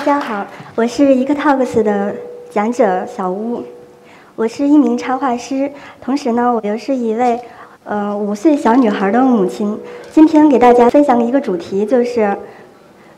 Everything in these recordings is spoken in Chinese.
大家好，我是一个 Talks 的讲者小乌，我是一名插画师，同时呢，我又是一位呃五岁小女孩的母亲。今天给大家分享的一个主题就是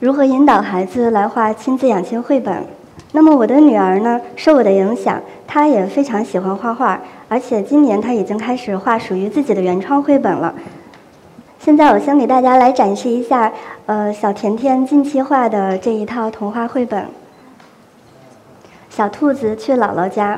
如何引导孩子来画亲子养亲绘本。那么我的女儿呢，受我的影响，她也非常喜欢画画，而且今年她已经开始画属于自己的原创绘本了。现在我先给大家来展示一下，呃，小甜甜近期画的这一套童话绘本《小兔子去姥姥家》。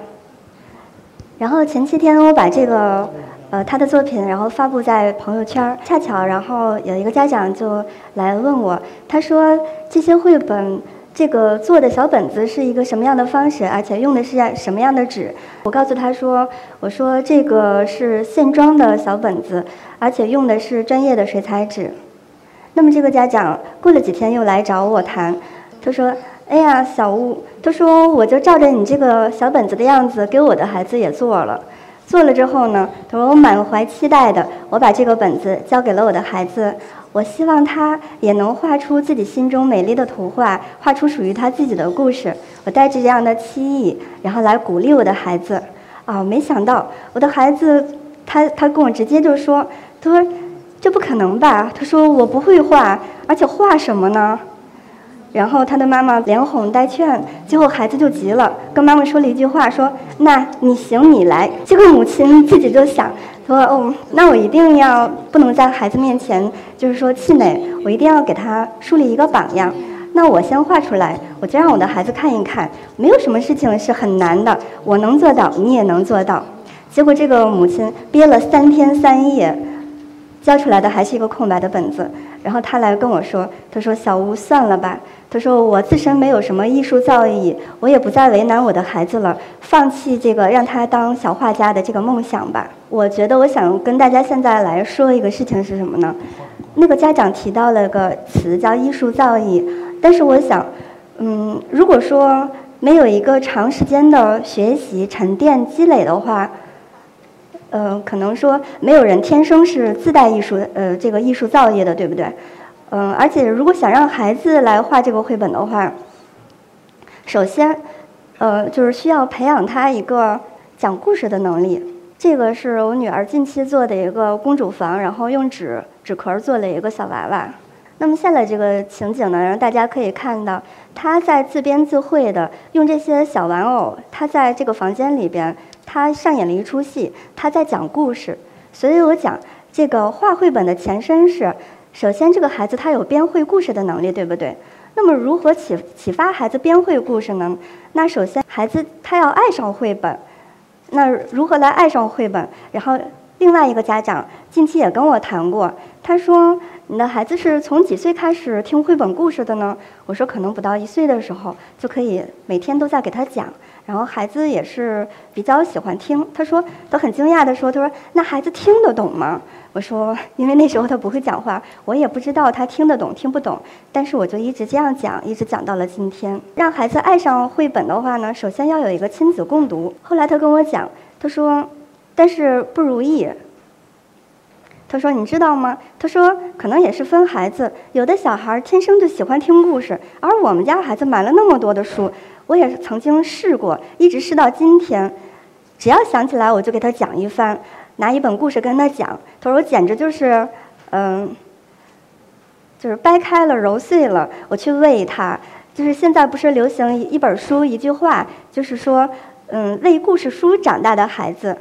然后前七天我把这个，呃，他的作品然后发布在朋友圈，恰巧然后有一个家长就来问我，他说这些绘本。这个做的小本子是一个什么样的方式？而且用的是什么样的纸？我告诉他说：“我说这个是线装的小本子，而且用的是专业的水彩纸。”那么这个家长过了几天又来找我谈，他说：“哎呀，小吴，他说我就照着你这个小本子的样子给我的孩子也做了。做了之后呢，他说我满怀期待的，我把这个本子交给了我的孩子。”我希望他也能画出自己心中美丽的图画，画出属于他自己的故事。我带着这样的期意，然后来鼓励我的孩子。啊，没想到我的孩子，他他跟我直接就说：“他说这不可能吧？他说我不会画，而且画什么呢？”然后他的妈妈连哄带劝，最后孩子就急了，跟妈妈说了一句话：“说那你行你来。”这个母亲自己就想说：“哦，那我一定要不能在孩子面前就是说气馁，我一定要给他树立一个榜样。那我先画出来，我就让我的孩子看一看，没有什么事情是很难的，我能做到，你也能做到。”结果这个母亲憋了三天三夜。交出来的还是一个空白的本子，然后他来跟我说：“他说小吴算了吧，他说我自身没有什么艺术造诣，我也不再为难我的孩子了，放弃这个让他当小画家的这个梦想吧。”我觉得我想跟大家现在来说一个事情是什么呢？那个家长提到了个词叫艺术造诣，但是我想，嗯，如果说没有一个长时间的学习沉淀积累的话。嗯，可能说没有人天生是自带艺术，呃，这个艺术造诣的，对不对？嗯，而且如果想让孩子来画这个绘本的话，首先，呃，就是需要培养他一个讲故事的能力。这个是我女儿近期做的一个公主房，然后用纸纸壳做了一个小娃娃。那么下来这个情景呢，让大家可以看到，她在自编自绘的用这些小玩偶，她在这个房间里边。他上演了一出戏，他在讲故事，所以我讲这个画绘本的前身是，首先这个孩子他有编绘故事的能力，对不对？那么如何启启发孩子编绘故事呢？那首先孩子他要爱上绘本，那如何来爱上绘本？然后另外一个家长近期也跟我谈过，他说你的孩子是从几岁开始听绘本故事的呢？我说可能不到一岁的时候就可以每天都在给他讲。然后孩子也是比较喜欢听，他说都很惊讶的说，他说那孩子听得懂吗？我说因为那时候他不会讲话，我也不知道他听得懂听不懂，但是我就一直这样讲，一直讲到了今天。让孩子爱上绘本的话呢，首先要有一个亲子共读。后来他跟我讲，他说，但是不如意。他说你知道吗？他说可能也是分孩子，有的小孩天生就喜欢听故事，而我们家孩子买了那么多的书。我也曾经试过，一直试到今天，只要想起来我就给他讲一番，拿一本故事跟他讲。他说我简直就是，嗯，就是掰开了揉碎了，我去喂他。就是现在不是流行一本书一句话，就是说，嗯，喂故事书长大的孩子。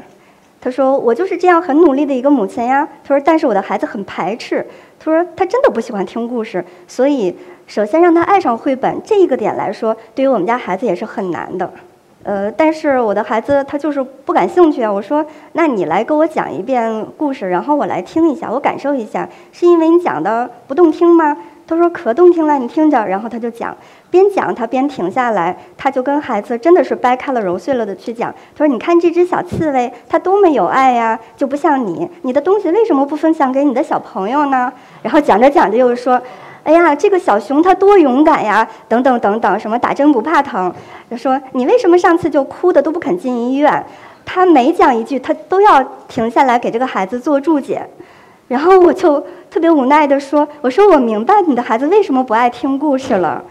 他说我就是这样很努力的一个母亲呀。他说但是我的孩子很排斥。他说他真的不喜欢听故事，所以。首先让他爱上绘本这一个点来说，对于我们家孩子也是很难的。呃，但是我的孩子他就是不感兴趣啊。我说，那你来给我讲一遍故事，然后我来听一下，我感受一下，是因为你讲的不动听吗？他说可动听了，你听着。然后他就讲，边讲他边停下来，他就跟孩子真的是掰开了揉碎了的去讲。他说，你看这只小刺猬，它多么有爱呀，就不像你，你的东西为什么不分享给你的小朋友呢？然后讲着讲着又说。哎呀，这个小熊它多勇敢呀！等等等等，什么打针不怕疼？他说你为什么上次就哭的都不肯进医院？他每讲一句，他都要停下来给这个孩子做注解。然后我就特别无奈地说：“我说我明白你的孩子为什么不爱听故事了，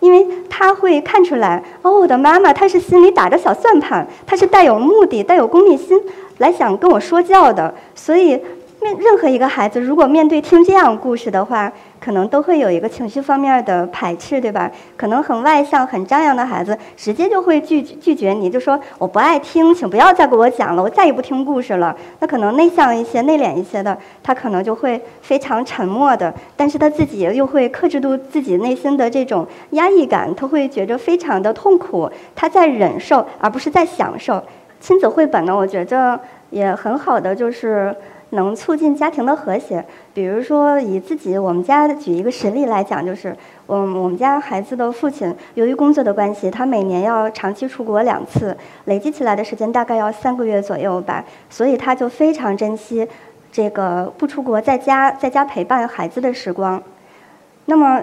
因为他会看出来，哦，我的妈妈她是心里打着小算盘，她是带有目的、带有功利心来想跟我说教的，所以。面任何一个孩子，如果面对听这样故事的话，可能都会有一个情绪方面的排斥，对吧？可能很外向、很张扬的孩子，直接就会拒拒绝你，就说我不爱听，请不要再给我讲了，我再也不听故事了。那可能内向一些、内敛一些的，他可能就会非常沉默的，但是他自己又会克制住自己内心的这种压抑感，他会觉着非常的痛苦，他在忍受，而不是在享受。亲子绘本呢，我觉着也很好的就是。能促进家庭的和谐，比如说以自己我们家举一个实例来讲，就是我我们家孩子的父亲由于工作的关系，他每年要长期出国两次，累计起来的时间大概要三个月左右吧，所以他就非常珍惜这个不出国在家在家陪伴孩子的时光。那么，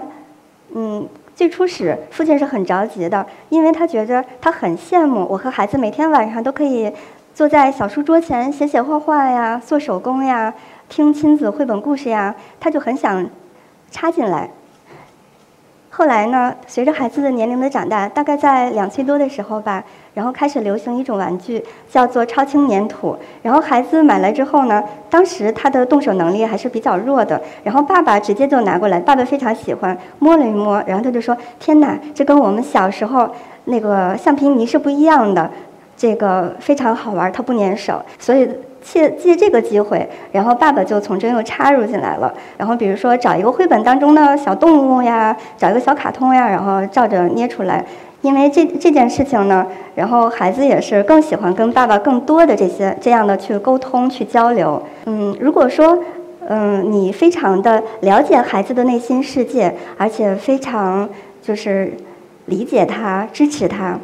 嗯，最初始父亲是很着急的，因为他觉得他很羡慕我和孩子每天晚上都可以。坐在小书桌前写写画画呀，做手工呀，听亲子绘本故事呀，他就很想插进来。后来呢，随着孩子的年龄的长大，大概在两岁多的时候吧，然后开始流行一种玩具，叫做超轻粘土。然后孩子买来之后呢，当时他的动手能力还是比较弱的，然后爸爸直接就拿过来，爸爸非常喜欢，摸了一摸，然后他就说：“天哪，这跟我们小时候那个橡皮泥是不一样的。”这个非常好玩，它不粘手，所以借借这个机会，然后爸爸就从中又插入进来了。然后比如说找一个绘本当中的小动物呀，找一个小卡通呀，然后照着捏出来。因为这这件事情呢，然后孩子也是更喜欢跟爸爸更多的这些这样的去沟通去交流。嗯，如果说嗯你非常的了解孩子的内心世界，而且非常就是理解他、支持他。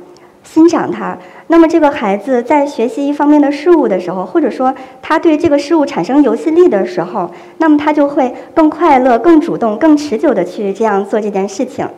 欣赏他，那么这个孩子在学习一方面的事物的时候，或者说他对这个事物产生游戏力的时候，那么他就会更快乐、更主动、更持久的去这样做这件事情。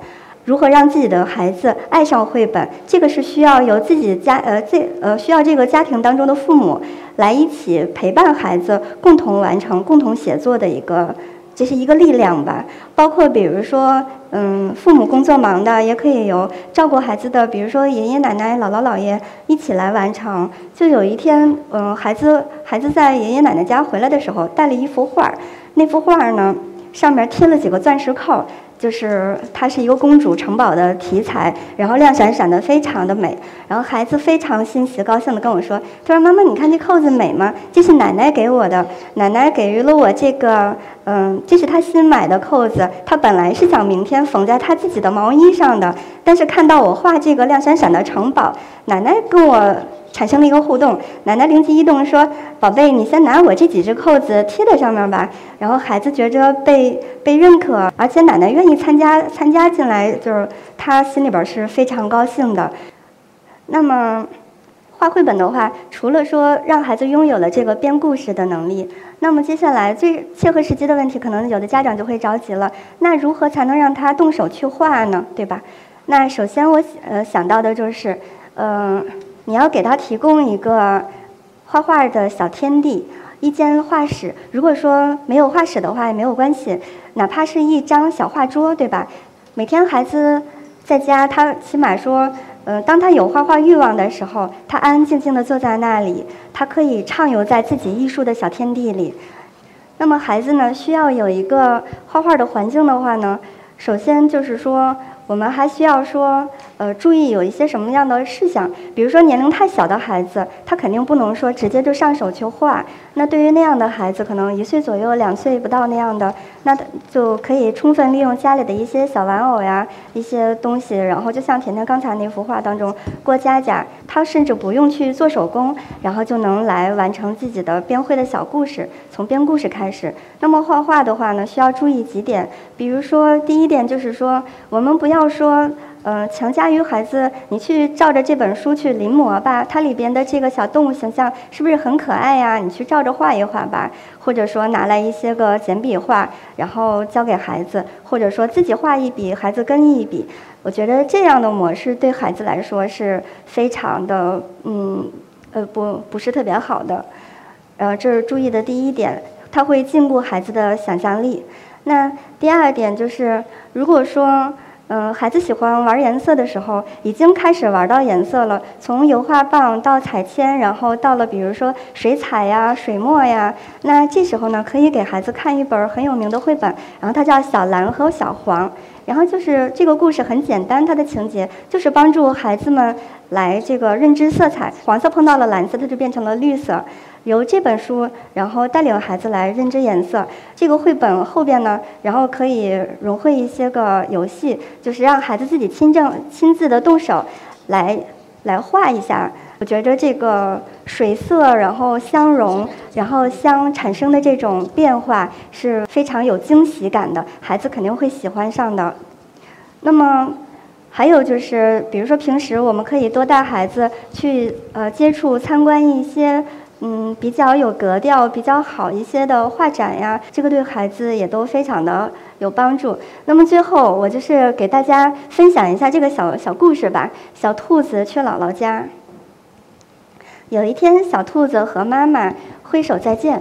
如何让自己的孩子爱上绘本？这个是需要由自己家呃这呃需要这个家庭当中的父母来一起陪伴孩子，共同完成、共同写作的一个。这是一个力量吧，包括比如说，嗯，父母工作忙的，也可以由照顾孩子的，比如说爷爷奶奶、姥姥姥爷一起来完成。就有一天，嗯，孩子孩子在爷爷奶奶家回来的时候，带了一幅画，那幅画呢，上面贴了几个钻石扣。就是它是一个公主城堡的题材，然后亮闪闪的，非常的美。然后孩子非常欣喜、高兴的跟我说：“他说妈妈，你看这扣子美吗？这是奶奶给我的，奶奶给予了我这个，嗯，这是她新买的扣子。她本来是想明天缝在她自己的毛衣上的，但是看到我画这个亮闪闪的城堡，奶奶跟我。”产生了一个互动，奶奶灵机一动说：“宝贝，你先拿我这几只扣子贴在上面吧。”然后孩子觉着被被认可，而且奶奶愿意参加参加进来，就是他心里边是非常高兴的。那么，画绘本的话，除了说让孩子拥有了这个编故事的能力，那么接下来最切合实际的问题，可能有的家长就会着急了：那如何才能让他动手去画呢？对吧？那首先我呃想到的就是，嗯。你要给他提供一个画画的小天地，一间画室。如果说没有画室的话也没有关系，哪怕是一张小画桌，对吧？每天孩子在家，他起码说，嗯，当他有画画欲望的时候，他安安静静的坐在那里，他可以畅游在自己艺术的小天地里。那么孩子呢，需要有一个画画的环境的话呢，首先就是说。我们还需要说，呃，注意有一些什么样的事项，比如说年龄太小的孩子，他肯定不能说直接就上手去画。那对于那样的孩子，可能一岁左右、两岁不到那样的，那就可以充分利用家里的一些小玩偶呀、一些东西，然后就像甜甜刚才那幅画当中，过家家，他甚至不用去做手工，然后就能来完成自己的编绘的小故事。从编故事开始，那么画画的话呢，需要注意几点，比如说第一点就是说，我们不要说，呃，强加于孩子，你去照着这本书去临摹吧，它里边的这个小动物形象是不是很可爱呀？你去照着画一画吧，或者说拿来一些个简笔画，然后交给孩子，或者说自己画一笔，孩子跟一笔。我觉得这样的模式对孩子来说是非常的，嗯，呃，不，不是特别好的。呃，这是注意的第一点，它会禁锢孩子的想象力。那第二点就是，如果说，嗯，孩子喜欢玩颜色的时候，已经开始玩到颜色了。从油画棒到彩铅，然后到了比如说水彩呀、水墨呀。那这时候呢，可以给孩子看一本很有名的绘本，然后它叫《小蓝和小黄》。然后就是这个故事很简单，它的情节就是帮助孩子们来这个认知色彩。黄色碰到了蓝色，它就变成了绿色。由这本书，然后带领孩子来认知颜色。这个绘本后边呢，然后可以融汇一些个游戏，就是让孩子自己亲正亲自的动手，来来画一下。我觉着这个水色，然后相融，然后相产生的这种变化是非常有惊喜感的，孩子肯定会喜欢上的。那么还有就是，比如说平时我们可以多带孩子去呃接触参观一些。嗯，比较有格调、比较好一些的画展呀，这个对孩子也都非常的有帮助。那么最后，我就是给大家分享一下这个小小故事吧。小兔子去姥姥家。有一天，小兔子和妈妈挥手再见。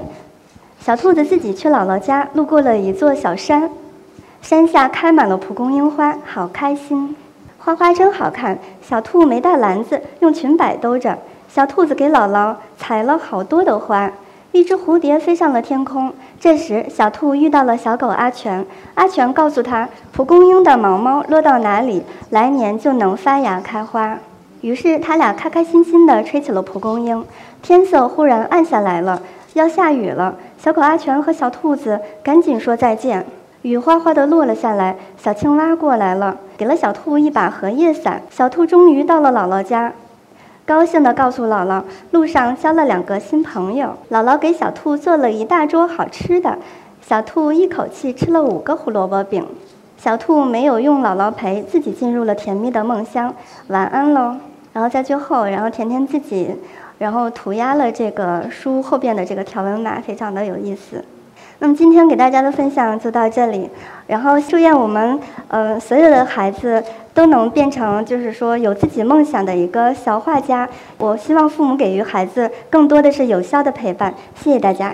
小兔子自己去姥姥家，路过了一座小山，山下开满了蒲公英花，好开心。花花真好看。小兔没带篮子，用裙摆兜着。小兔子给姥姥采了好多的花，一只蝴蝶飞上了天空。这时，小兔遇到了小狗阿全。阿全告诉他，蒲公英的毛毛落到哪里，来年就能发芽开花。于是，他俩开开心心地吹起了蒲公英。天色忽然暗下来了，要下雨了。小狗阿全和小兔子赶紧说再见。雨哗哗地落了下来，小青蛙过来了，给了小兔一把荷叶伞。小兔终于到了姥姥家。高兴地告诉姥姥，路上交了两个新朋友。姥姥给小兔做了一大桌好吃的，小兔一口气吃了五个胡萝卜饼。小兔没有用姥姥陪，自己进入了甜蜜的梦乡。晚安喽！然后在最后，然后甜甜自己，然后涂鸦了这个书后边的这个条纹码，非常的有意思。那么今天给大家的分享就到这里，然后祝愿我们呃所有的孩子都能变成就是说有自己梦想的一个小画家。我希望父母给予孩子更多的是有效的陪伴。谢谢大家。